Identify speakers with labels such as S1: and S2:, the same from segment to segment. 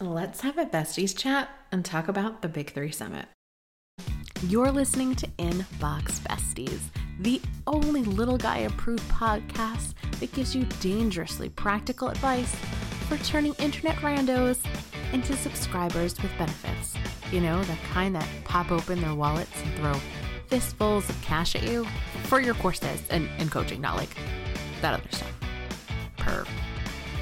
S1: let's have a besties chat and talk about the Big Three Summit. You're listening to Inbox Besties, the only little guy approved podcast that gives you dangerously practical advice for turning internet randos into subscribers with benefits. You know, the kind that pop open their wallets and throw fistfuls of cash at you for your courses and, and coaching, not like that other stuff. Perv.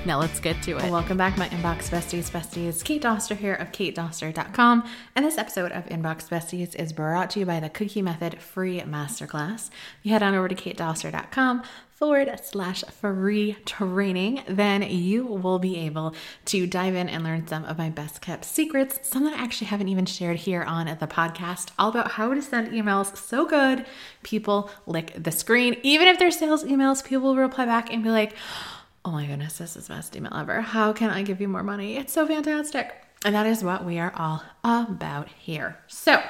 S1: Now let's get to it. Welcome back, my Inbox Besties. Besties, Kate Doster here of katedoster.com. And this episode of Inbox Besties is brought to you by the Cookie Method free masterclass. You head on over to katedoster.com forward slash free training, then you will be able to dive in and learn some of my best kept secrets, some that I actually haven't even shared here on the podcast, all about how to send emails so good people lick the screen. Even if they're sales emails, people will reply back and be like, oh my goodness, this is best email ever. How can I give you more money? It's so fantastic. And that is what we are all about here. So,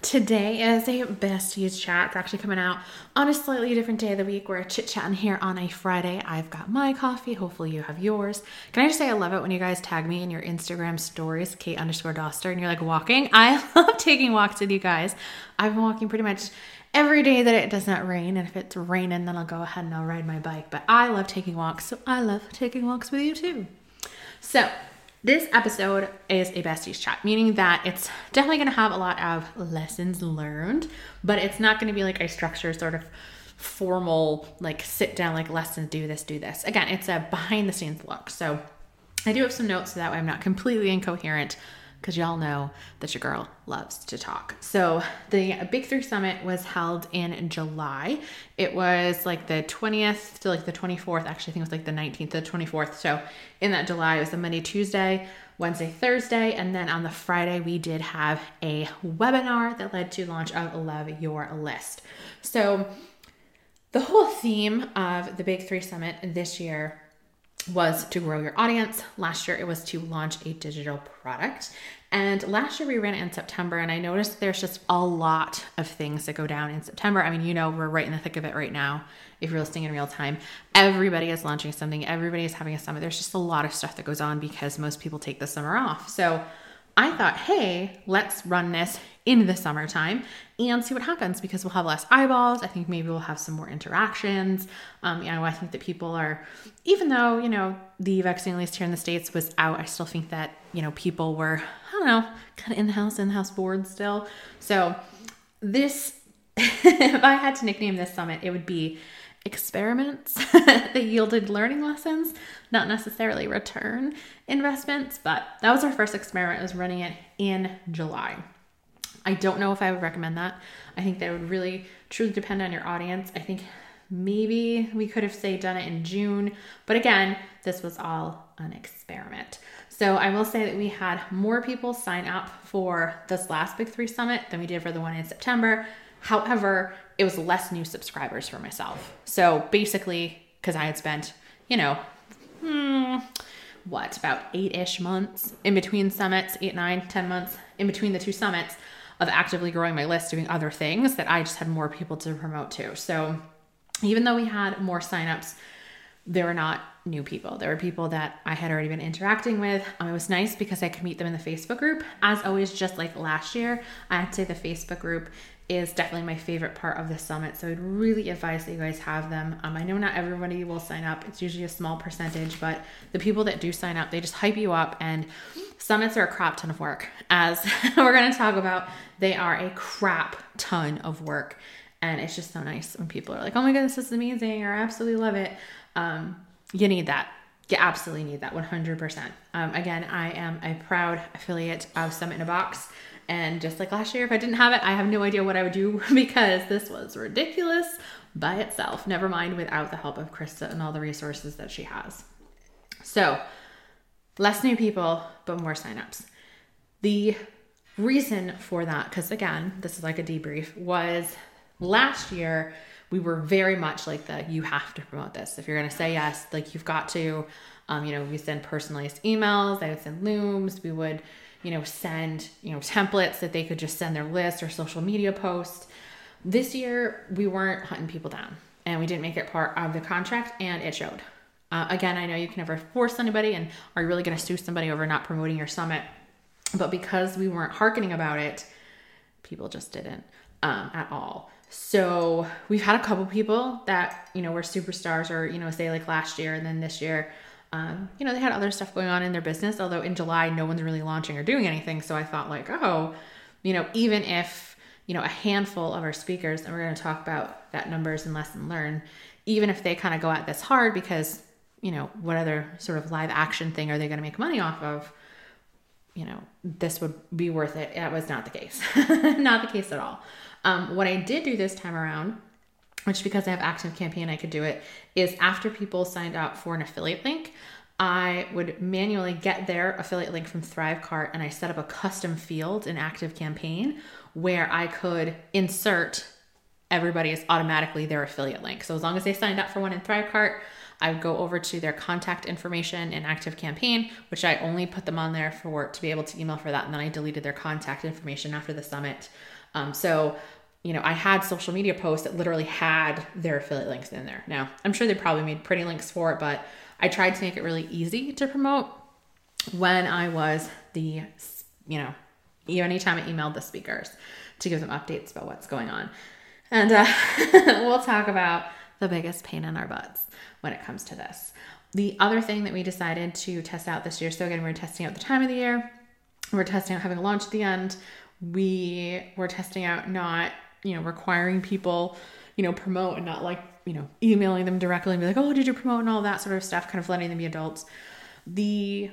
S1: Today is a besties chat. It's actually coming out on a slightly different day of the week. We're chit chatting here on a Friday. I've got my coffee. Hopefully, you have yours. Can I just say I love it when you guys tag me in your Instagram stories, Kate underscore Doster, and you're like walking. I love taking walks with you guys. I've been walking pretty much every day that it does not rain. And if it's raining, then I'll go ahead and I'll ride my bike. But I love taking walks, so I love taking walks with you too. So, this episode is a besties chat, meaning that it's definitely going to have a lot of lessons learned, but it's not going to be like a structured sort of formal, like sit down, like lessons, do this, do this. Again, it's a behind the scenes look. So, I do have some notes so that way I'm not completely incoherent because y'all know that your girl loves to talk. So, the Big Three Summit was held in July. It was like the 20th to like the 24th. Actually, I think it was like the 19th to the 24th. So, in that July, it was the Monday, Tuesday, Wednesday, Thursday, and then on the Friday, we did have a webinar that led to launch of Love Your List. So, the whole theme of the Big Three Summit this year was to grow your audience. Last year it was to launch a digital product. And last year we ran it in September, and I noticed there's just a lot of things that go down in September. I mean, you know, we're right in the thick of it right now. If you're listening in real time, everybody is launching something, everybody is having a summit. There's just a lot of stuff that goes on because most people take the summer off. So I thought, hey, let's run this in the summertime and see what happens because we'll have less eyeballs. I think maybe we'll have some more interactions. Um, you know, I think that people are, even though, you know, the vaccine, least here in the States, was out, I still think that, you know, people were, I don't know, kind of in the house, in the house board still. So this, if I had to nickname this summit, it would be experiments that yielded learning lessons, not necessarily return investments. But that was our first experiment, was running it in July. I don't know if I would recommend that. I think that would really truly depend on your audience. I think maybe we could have say done it in June, but again, this was all an experiment. So I will say that we had more people sign up for this last Big Three Summit than we did for the one in September. However, it was less new subscribers for myself. So basically, because I had spent, you know, hmm, what, about eight ish months in between summits, eight, nine, ten months in between the two summits of actively growing my list, doing other things that I just had more people to promote to. So even though we had more signups, there were not new people. There were people that I had already been interacting with. Um, it was nice because I could meet them in the Facebook group. As always, just like last year, I had to say the Facebook group is definitely my favorite part of the summit. So I'd really advise that you guys have them. Um, I know not everybody will sign up, it's usually a small percentage, but the people that do sign up, they just hype you up. And summits are a crap ton of work. As we're going to talk about, they are a crap ton of work. And it's just so nice when people are like, oh my goodness, this is amazing, or I absolutely love it. Um, you need that. You absolutely need that 100%. Um, again, I am a proud affiliate of Summit in a Box. And just like last year, if I didn't have it, I have no idea what I would do because this was ridiculous by itself. Never mind without the help of Krista and all the resources that she has. So, less new people, but more signups. The reason for that, because again, this is like a debrief, was last year we were very much like the you have to promote this. If you're going to say yes, like you've got to. Um, you know, we send personalized emails, I would send looms, we would you know, send, you know, templates that they could just send their list or social media posts. This year, we weren't hunting people down and we didn't make it part of the contract and it showed. Uh, again, I know you can never force anybody, and are you really going to sue somebody over not promoting your summit? But because we weren't hearkening about it, people just didn't um, at all. So we've had a couple people that you know were superstars, or you know, say like last year and then this year. Um, you know, they had other stuff going on in their business. Although in July, no one's really launching or doing anything. So I thought like, oh, you know, even if you know a handful of our speakers, and we're going to talk about that numbers and lesson learn, even if they kind of go at this hard because you know what other sort of live action thing are they going to make money off of you know this would be worth it that was not the case not the case at all um, what i did do this time around which because i have active campaign i could do it is after people signed up for an affiliate link i would manually get their affiliate link from thrivecart and i set up a custom field in active campaign where i could insert everybody is automatically their affiliate link so as long as they signed up for one in thrivecart I would go over to their contact information in Active Campaign, which I only put them on there for to be able to email for that, and then I deleted their contact information after the summit. Um, so you know, I had social media posts that literally had their affiliate links in there. Now, I'm sure they probably made pretty links for it, but I tried to make it really easy to promote when I was the, you know, anytime I emailed the speakers to give them updates about what's going on. And uh, we'll talk about the biggest pain in our butts when it comes to this. The other thing that we decided to test out this year, so again, we are testing out the time of the year, we're testing out having a launch at the end. We were testing out not, you know, requiring people, you know, promote and not like, you know, emailing them directly and be like, oh, did you promote and all that sort of stuff, kind of letting them be adults. The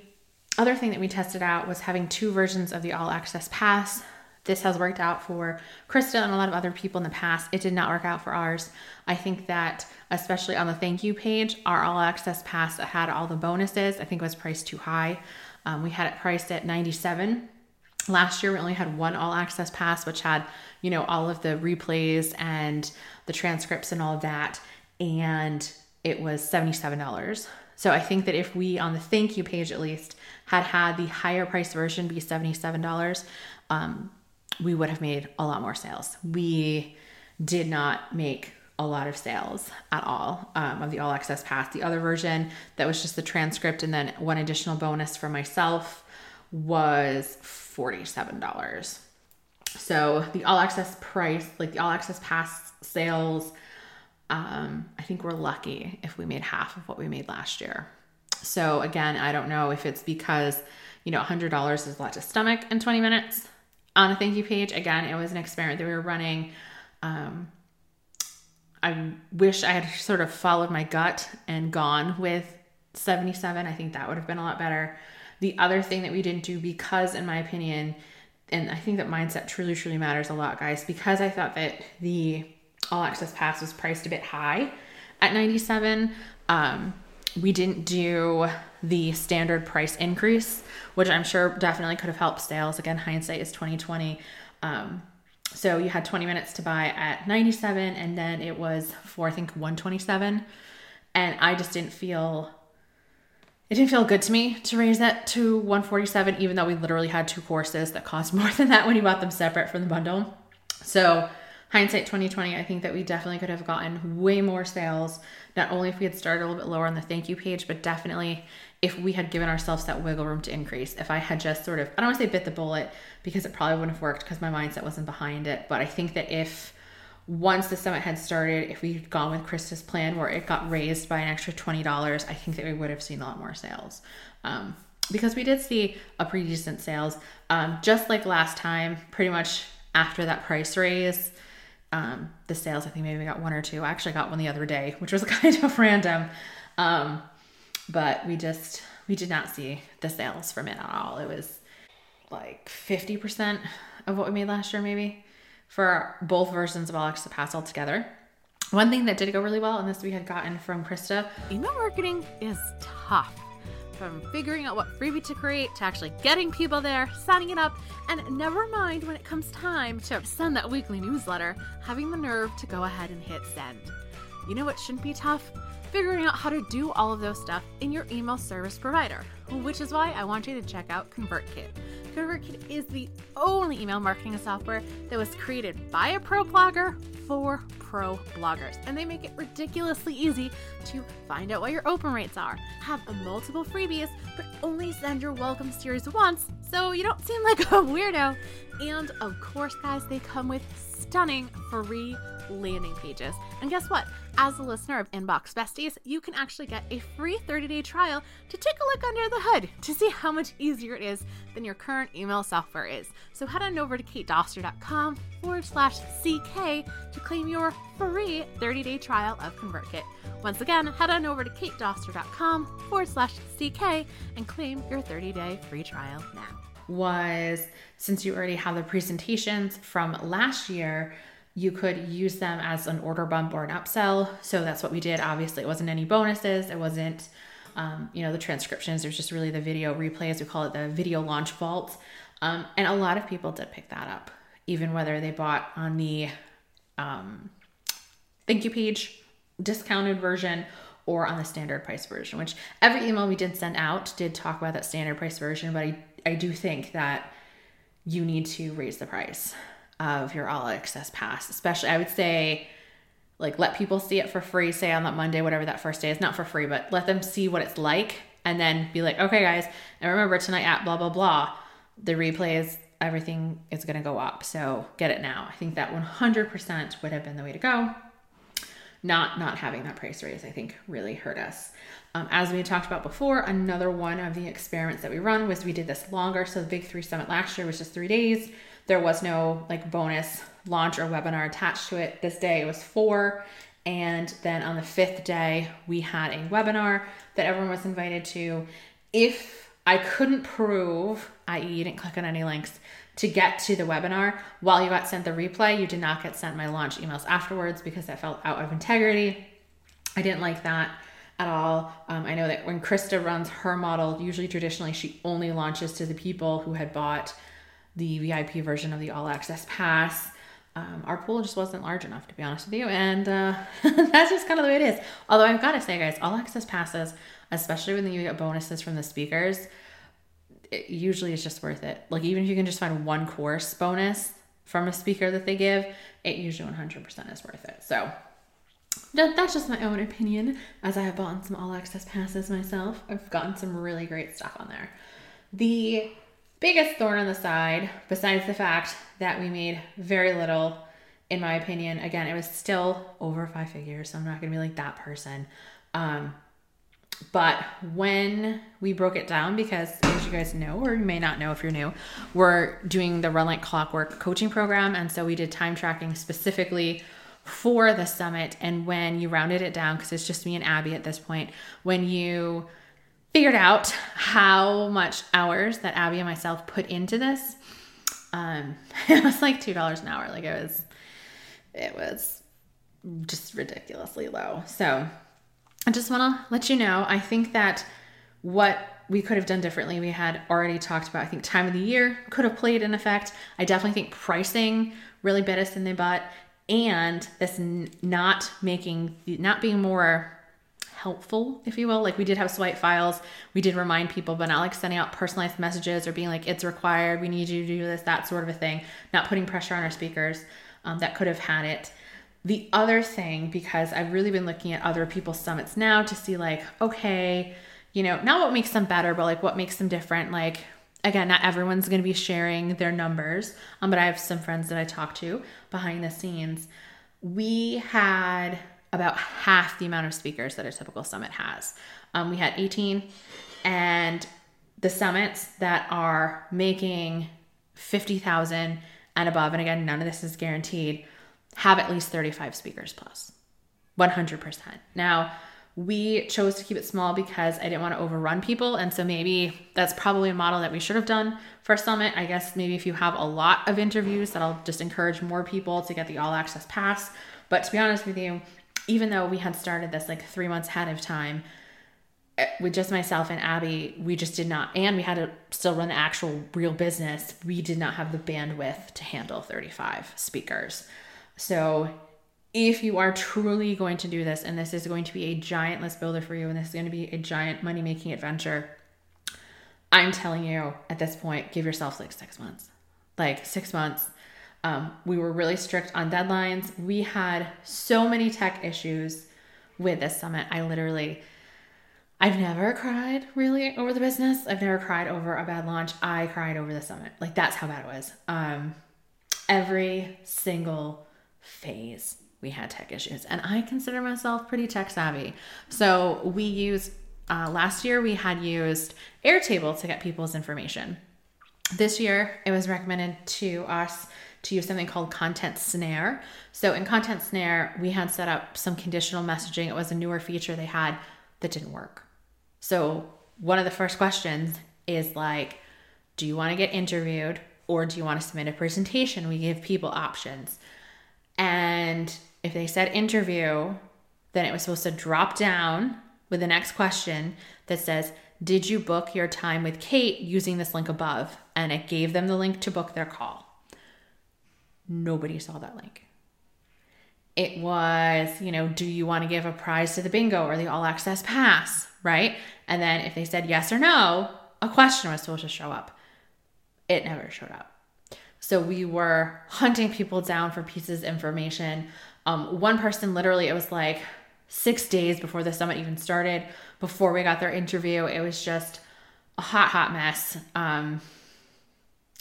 S1: other thing that we tested out was having two versions of the all access pass this has worked out for Krista and a lot of other people in the past. It did not work out for ours. I think that, especially on the thank you page, our all access pass that had all the bonuses. I think was priced too high. Um, we had it priced at 97. Last year, we only had one all access pass, which had, you know, all of the replays and the transcripts and all of that. And it was $77. So I think that if we, on the thank you page at least, had had the higher price version be $77, um, we would have made a lot more sales. We did not make a lot of sales at all um, of the all access pass. The other version that was just the transcript and then one additional bonus for myself was $47. So the all access price, like the all access pass sales, um, I think we're lucky if we made half of what we made last year. So again, I don't know if it's because, you know, $100 is a lot to stomach in 20 minutes on a thank you page. Again, it was an experiment that we were running. Um, I wish I had sort of followed my gut and gone with 77. I think that would have been a lot better. The other thing that we didn't do, because in my opinion, and I think that mindset truly, truly matters a lot, guys, because I thought that the all access pass was priced a bit high at 97. Um, we didn't do the standard price increase, which I'm sure definitely could have helped sales. Again, hindsight is 2020. Um, so you had 20 minutes to buy at 97 and then it was for I think 127 and I just didn't feel it didn't feel good to me to raise that to 147 even though we literally had two courses that cost more than that when you bought them separate from the bundle. So hindsight 2020, I think that we definitely could have gotten way more sales, not only if we had started a little bit lower on the thank you page, but definitely if we had given ourselves that wiggle room to increase. If I had just sort of, I don't want to say bit the bullet because it probably wouldn't have worked because my mindset wasn't behind it, but I think that if once the summit had started, if we had gone with Krista's plan where it got raised by an extra $20, I think that we would have seen a lot more sales. Um, because we did see a pretty decent sales. Um, just like last time, pretty much after that price raise, um, the sales. I think maybe we got one or two. I actually got one the other day, which was kind of random. Um, but we just we did not see the sales from it at all. It was like 50% of what we made last year, maybe for both versions of All Access Pass altogether. One thing that did go really well, and this we had gotten from Krista
S2: email marketing is tough from figuring out what freebie to create to actually getting people there, signing it up, and never mind when it comes time to send that weekly newsletter, having the nerve to go ahead and hit send. You know what shouldn't be tough? Figuring out how to do all of those stuff in your email service provider, which is why I want you to check out ConvertKit. ConvertKit is the only email marketing software that was created by a pro blogger for pro bloggers. And they make it ridiculously easy to find out what your open rates are, have multiple freebies, but only send your welcome series once so you don't seem like a weirdo. And of course, guys, they come with stunning free landing pages. And guess what? As a listener of Inbox Besties, you can actually get a free 30 day trial to take a look under the hood to see how much easier it is than your current email software is. So head on over to katedoster.com forward slash CK to claim your free 30 day trial of ConvertKit. Once again, head on over to katedoster.com forward slash CK and claim your 30 day free trial now.
S1: Was since you already have the presentations from last year, you could use them as an order bump or an upsell. So that's what we did. Obviously, it wasn't any bonuses. It wasn't, um, you know, the transcriptions. There's just really the video replays. We call it the video launch vault. Um, and a lot of people did pick that up, even whether they bought on the um, thank you page discounted version or on the standard price version, which every email we did send out did talk about that standard price version. But I, I do think that you need to raise the price of your all access pass, especially I would say like let people see it for free, say on that Monday, whatever that first day is, not for free, but let them see what it's like and then be like, okay, guys, and remember tonight at blah, blah, blah, the replays, everything is to go up. So get it now. I think that 100% would have been the way to go. Not, not having that price raise, I think really hurt us. Um, as we talked about before, another one of the experiments that we run was we did this longer. So the Big Three Summit last year was just three days. There was no like bonus launch or webinar attached to it. This day it was four. And then on the fifth day, we had a webinar that everyone was invited to. If I couldn't prove, i.e., you didn't click on any links to get to the webinar, while you got sent the replay, you did not get sent my launch emails afterwards because that felt out of integrity. I didn't like that at all. Um, I know that when Krista runs her model, usually traditionally she only launches to the people who had bought the VIP version of the All Access Pass. Um, our pool just wasn't large enough, to be honest with you. And uh, that's just kind of the way it is. Although I've got to say, guys, All Access Passes, especially when you get bonuses from the speakers, it usually is just worth it. Like, even if you can just find one course bonus from a speaker that they give, it usually 100% is worth it. So, that's just my own opinion, as I have bought some all access passes myself. I've gotten some really great stuff on there. The biggest thorn on the side, besides the fact that we made very little, in my opinion, again, it was still over five figures, so I'm not gonna be like that person. Um, but when we broke it down, because as you guys know, or you may not know if you're new, we're doing the Like Clockwork coaching program. And so we did time tracking specifically for the summit. And when you rounded it down, because it's just me and Abby at this point, when you figured out how much hours that Abby and myself put into this. Um, it was like two dollars an hour. Like it was, it was just ridiculously low. So I just want to let you know. I think that what we could have done differently, we had already talked about. I think time of the year could have played an effect. I definitely think pricing really bit us in the butt, and this not making, not being more helpful, if you will. Like we did have swipe files, we did remind people, but not like sending out personalized messages or being like, it's required, we need you to do this, that sort of a thing. Not putting pressure on our speakers um, that could have had it. The other thing, because I've really been looking at other people's summits now to see, like, okay, you know, not what makes them better, but like what makes them different. Like, again, not everyone's going to be sharing their numbers, um, but I have some friends that I talk to behind the scenes. We had about half the amount of speakers that a typical summit has. Um, we had 18, and the summits that are making 50,000 and above, and again, none of this is guaranteed, have at least 35 speakers plus 100%. Now, we chose to keep it small because I didn't want to overrun people. And so maybe that's probably a model that we should have done for Summit. I guess maybe if you have a lot of interviews, that'll just encourage more people to get the all access pass. But to be honest with you, even though we had started this like three months ahead of time eh, with just myself and Abby, we just did not, and we had to still run the actual real business. We did not have the bandwidth to handle 35 speakers. So, if you are truly going to do this, and this is going to be a giant list builder for you, and this is going to be a giant money making adventure, I'm telling you at this point, give yourself like six months. Like six months. Um, we were really strict on deadlines. We had so many tech issues with this summit. I literally, I've never cried really over the business. I've never cried over a bad launch. I cried over the summit. Like that's how bad it was. Um, every single phase we had tech issues, and I consider myself pretty tech savvy. So we use uh, last year we had used Airtable to get people's information. This year it was recommended to us to use something called Content Snare. So in Content Snare, we had set up some conditional messaging. It was a newer feature they had that didn't work. So one of the first questions is like, do you want to get interviewed or do you want to submit a presentation? We give people options. And if they said interview, then it was supposed to drop down with the next question that says, Did you book your time with Kate using this link above? And it gave them the link to book their call. Nobody saw that link. It was, you know, do you want to give a prize to the bingo or the all access pass, right? And then if they said yes or no, a question was supposed to show up. It never showed up. So we were hunting people down for pieces of information. Um, one person literally, it was like six days before the summit even started, before we got their interview. It was just a hot, hot mess. Um,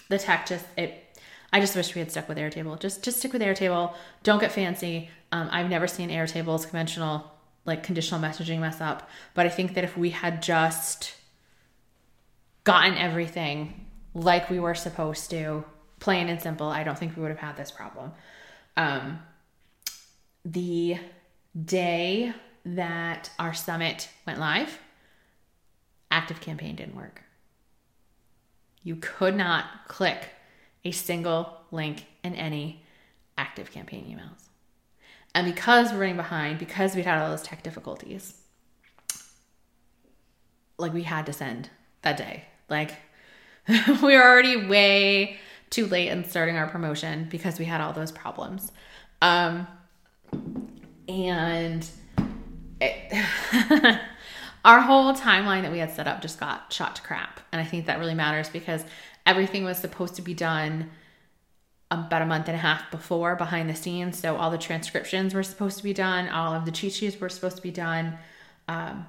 S1: the tech just, it, I just wish we had stuck with Airtable. Just, just stick with Airtable. Don't get fancy. Um, I've never seen Airtable's conventional, like conditional messaging mess up. But I think that if we had just gotten everything like we were supposed to, plain and simple, I don't think we would have had this problem. Um, the day that our summit went live, Active Campaign didn't work. You could not click a single link in any Active Campaign emails. And because we're running behind, because we'd had all those tech difficulties, like we had to send that day. Like we were already way too late in starting our promotion because we had all those problems. Um, and it, our whole timeline that we had set up just got shot to crap. And I think that really matters because everything was supposed to be done about a month and a half before behind the scenes. So all the transcriptions were supposed to be done, all of the cheat sheets were supposed to be done. Um,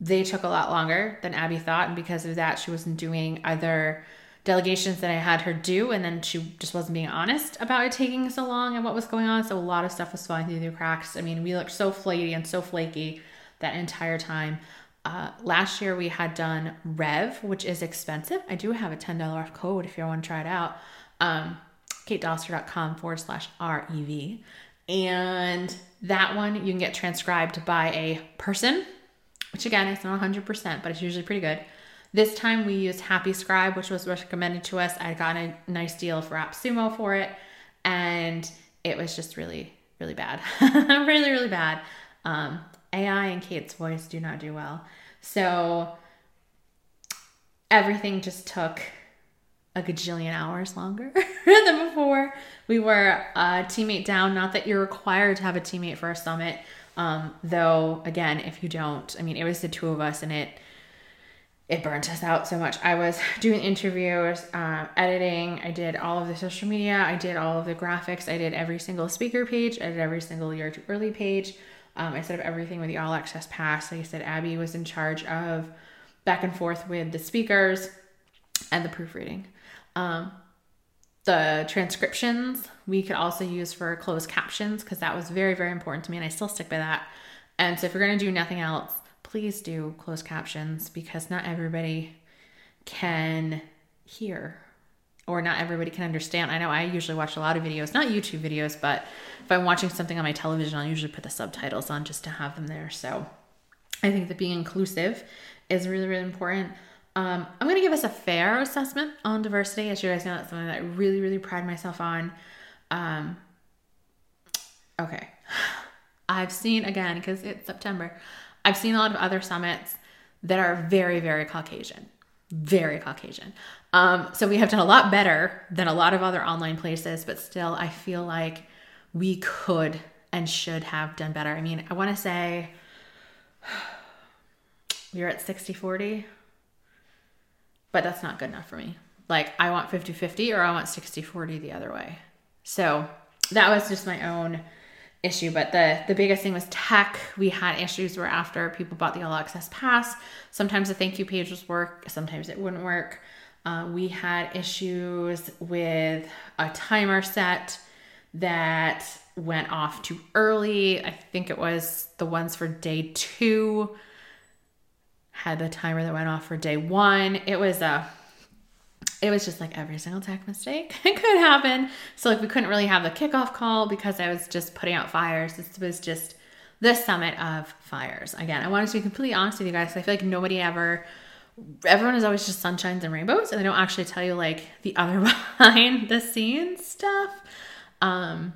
S1: they took a lot longer than Abby thought. And because of that, she wasn't doing other delegations that I had her do, and then she just wasn't being honest about it taking so long and what was going on. So a lot of stuff was falling through the cracks. I mean, we looked so flaky and so flaky that entire time. Uh, last year we had done Rev, which is expensive. I do have a $10 off code if you want to try it out. Um, katedoster.com forward slash REV. And that one you can get transcribed by a person, which again, it's not 100%, but it's usually pretty good. This time we used Happy Scribe, which was recommended to us. I got a nice deal for AppSumo for it, and it was just really, really bad. really, really bad. Um, AI and Kate's voice do not do well. So everything just took a gajillion hours longer than before. We were a teammate down. Not that you're required to have a teammate for a summit, um, though. Again, if you don't, I mean, it was the two of us, and it it burnt us out so much. I was doing interviews, uh, editing. I did all of the social media. I did all of the graphics. I did every single speaker page. I did every single year too early page. Um, I set up everything with the all access pass. Like I said, Abby was in charge of back and forth with the speakers and the proofreading. Um, the transcriptions we could also use for closed captions because that was very, very important to me, and I still stick by that. And so if you're going to do nothing else, please do closed captions because not everybody can hear or not everybody can understand. I know I usually watch a lot of videos, not YouTube videos, but if I'm watching something on my television, I'll usually put the subtitles on just to have them there. So I think that being inclusive is really, really important. Um, I'm going to give us a fair assessment on diversity. As you guys know, that's something that I really, really pride myself on. Um, okay. I've seen, again, because it's September, I've seen a lot of other summits that are very, very Caucasian, very Caucasian. Um, so we have done a lot better than a lot of other online places, but still, I feel like we could and should have done better. I mean, I want to say we were at 60 40. but that's not good enough for me. Like I want 50 50 or I want 60 40 the other way. So that was just my own issue. But the the biggest thing was tech. We had issues where after people bought the all access pass, sometimes the thank you page was work, sometimes it wouldn't work. Uh, we had issues with a timer set that went off too early. I think it was the ones for day two had the timer that went off for day one. It was a it was just like every single tech mistake could happen. So like we couldn't really have the kickoff call because I was just putting out fires. This was just the summit of fires. Again, I wanted to be completely honest with you guys. I feel like nobody ever everyone is always just sunshines and rainbows and they don't actually tell you like the other behind the scenes stuff. Um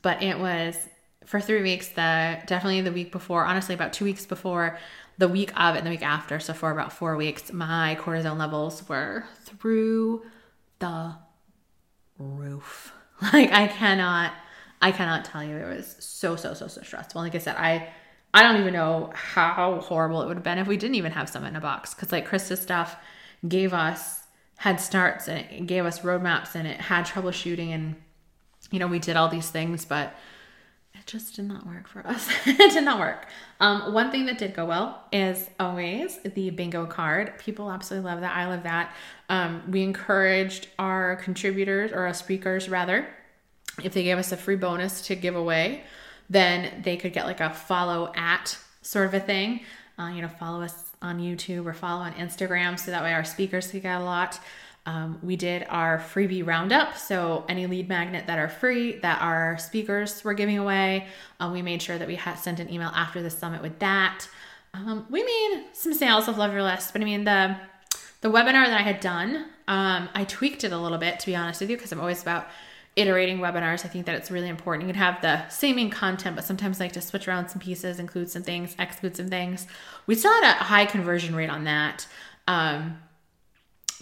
S1: but it was for three weeks the definitely the week before honestly about two weeks before the week of and the week after, so for about four weeks, my cortisol levels were through the roof. Like I cannot, I cannot tell you. It was so, so, so, so stressful. Like I said, I, I don't even know how horrible it would have been if we didn't even have Summit in a Box. Cause like Krista's stuff gave us head starts and it gave us roadmaps and it had troubleshooting and, you know, we did all these things, but just did not work for us. it did not work. Um, one thing that did go well is always the bingo card. People absolutely love that. I love that. Um, we encouraged our contributors or our speakers rather, if they gave us a free bonus to give away, then they could get like a follow at sort of a thing. Uh, you know, follow us on YouTube or follow on Instagram so that way our speakers could get a lot. Um, we did our freebie roundup. So, any lead magnet that are free that our speakers were giving away, um, we made sure that we had sent an email after the summit with that. Um, we made some sales of Love Your List, but I mean, the the webinar that I had done, um, I tweaked it a little bit to be honest with you, because I'm always about iterating webinars. I think that it's really important. You can have the same content, but sometimes I like to switch around some pieces, include some things, exclude some things. We still had a high conversion rate on that. Um,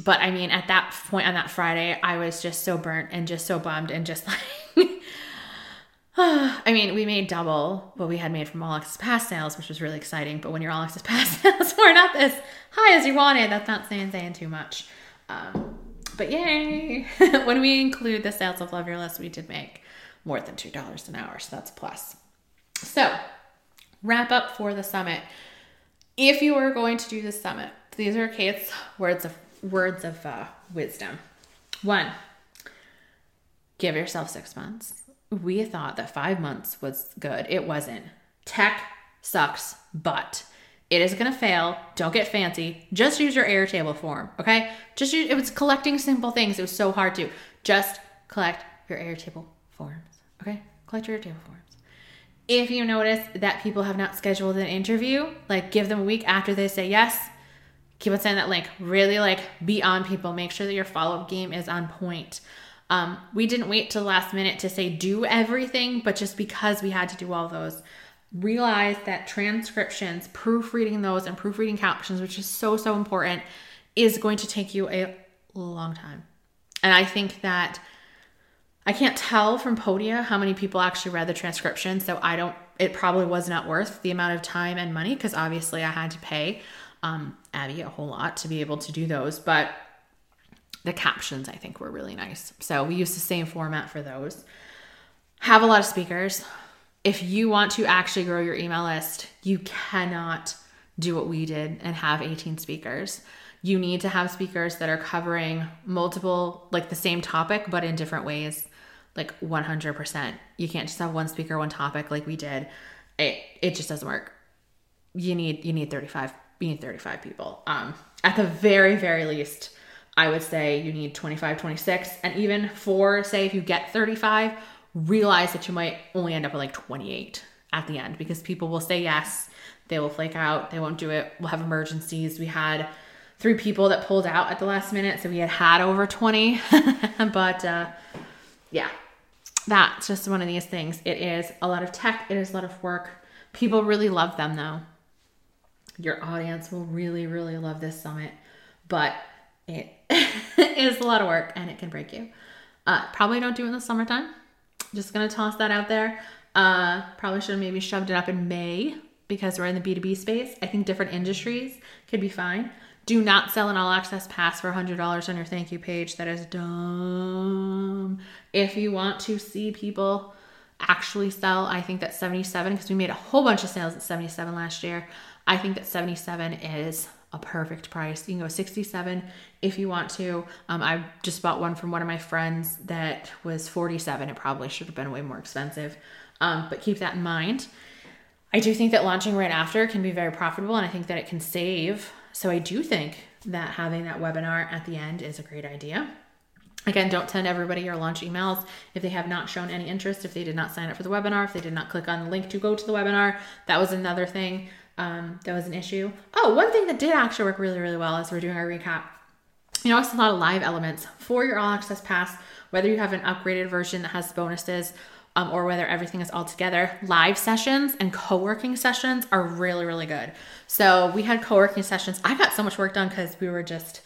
S1: but I mean, at that point on that Friday, I was just so burnt and just so bummed and just like, I mean, we made double what we had made from All Access Pass sales, which was really exciting. But when your All Access Pass sales were not as high as you wanted, that's not saying saying too much. Um, but yay! when we include the sales of Love Your List, we did make more than two dollars an hour, so that's a plus. So, wrap up for the summit. If you are going to do the summit, these are Kate's words of words of uh, wisdom. One, give yourself six months. We thought that five months was good. It wasn't. Tech sucks, but it is going to fail. Don't get fancy. Just use your Airtable form, okay? Just use, it was collecting simple things. It was so hard to. Just collect your Airtable forms, okay? Collect your Airtable forms. If you notice that people have not scheduled an interview, like give them a week after they say yes, keep on saying that link. Really like be on people. Make sure that your follow up game is on point. Um, we didn't wait till the last minute to say do everything, but just because we had to do all those, realize that transcriptions, proofreading those, and proofreading captions, which is so, so important, is going to take you a long time. And I think that I can't tell from Podia how many people actually read the transcription. So I don't, it probably was not worth the amount of time and money because obviously I had to pay um, Abby a whole lot to be able to do those. But the captions, I think, were really nice. So we use the same format for those. Have a lot of speakers. If you want to actually grow your email list, you cannot do what we did and have 18 speakers. You need to have speakers that are covering multiple, like the same topic, but in different ways, like 100%. You can't just have one speaker, one topic like we did. It, it just doesn't work. You need you need 35 you need 35 people. Um, at the very, very least, I would say you need 25, 26. And even for, say, if you get 35, realize that you might only end up with like 28 at the end because people will say yes, they will flake out, they won't do it. We'll have emergencies. We had three people that pulled out at the last minute, so we had had over 20. but uh, yeah, that's just one of these things. It is a lot of tech, it is a lot of work. People really love them though. Your audience will really, really love this summit, but it is a lot of work and it can break you. Uh, probably don't do it in the summertime. Just gonna toss that out there. Uh, probably should have maybe shoved it up in May because we're in the B2B space. I think different industries could be fine. Do not sell an all access pass for $100 on your thank you page. That is dumb. If you want to see people actually sell, I think that 77 because we made a whole bunch of sales at 77 last year. I think that 77 is a perfect price. You can go 67 if you want to. Um, I just bought one from one of my friends that was 47. It probably should have been way more expensive. Um, but keep that in mind. I do think that launching right after can be very profitable and I think that it can save so I do think that having that webinar at the end is a great idea. Again, don't send everybody your launch emails if they have not shown any interest, if they did not sign up for the webinar, if they did not click on the link to go to the webinar. That was another thing um, that was an issue. Oh, one thing that did actually work really, really well as we're doing our recap. You know, it's a lot of live elements for your all access pass, whether you have an upgraded version that has bonuses um, or whether everything is all together. Live sessions and co working sessions are really, really good. So we had co working sessions. I got so much work done because we were just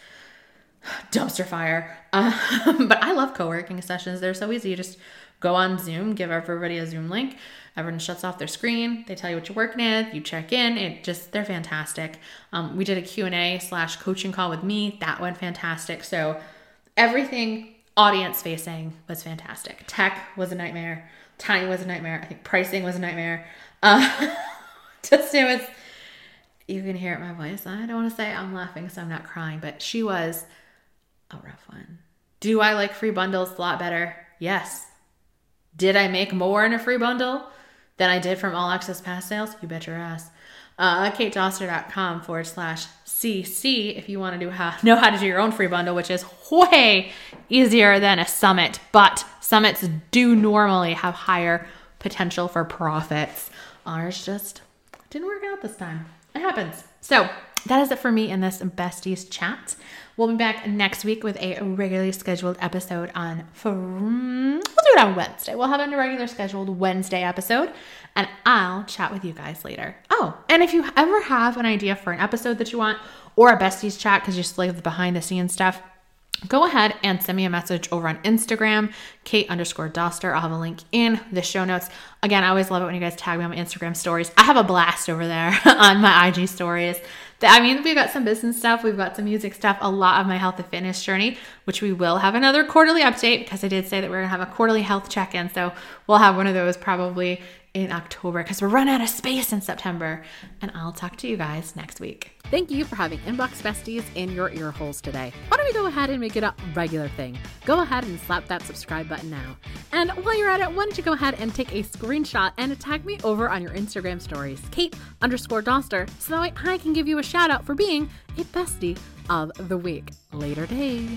S1: dumpster fire. Um, but I love co working sessions. They're so easy. You just go on Zoom, give everybody a Zoom link. Everyone shuts off their screen. They tell you what you're working with. You check in. It just they're fantastic. Um, we did a Q and A slash coaching call with me. That went fantastic. So everything audience facing was fantastic. Tech was a nightmare. Time was a nightmare. I think pricing was a nightmare. Uh, just it was. You can hear it my voice. I don't want to say I'm laughing, so I'm not crying, but she was a rough one. Do I like free bundles a lot better? Yes. Did I make more in a free bundle than I did from all access pass sales? You bet your ass. Uh, katedoster.com forward slash CC if you want to do how, know how to do your own free bundle, which is way easier than a summit, but summits do normally have higher potential for profits. Ours just didn't work out this time. It happens. So that is it for me in this besties chat. We'll be back next week with a regularly scheduled episode on. We'll do it on Wednesday. We'll have a regular scheduled Wednesday episode, and I'll chat with you guys later. Oh, and if you ever have an idea for an episode that you want, or a besties chat because you just like the behind the scenes stuff, go ahead and send me a message over on Instagram, Kate underscore Doster. I'll have a link in the show notes. Again, I always love it when you guys tag me on my Instagram stories. I have a blast over there on my IG stories. I mean, we've got some business stuff, we've got some music stuff, a lot of my health and fitness journey, which we will have another quarterly update because I did say that we're gonna have a quarterly health check in. So we'll have one of those probably in October because we're running out of space in September. And I'll talk to you guys next week.
S2: Thank you for having Inbox Besties in your ear holes today. Why don't we go ahead and make it a regular thing? Go ahead and slap that subscribe button now. And while you're at it, why don't you go ahead and take a screenshot and tag me over on your Instagram stories, Kate underscore Doster, so that way I can give you a shout out for being a bestie of the week. Later days.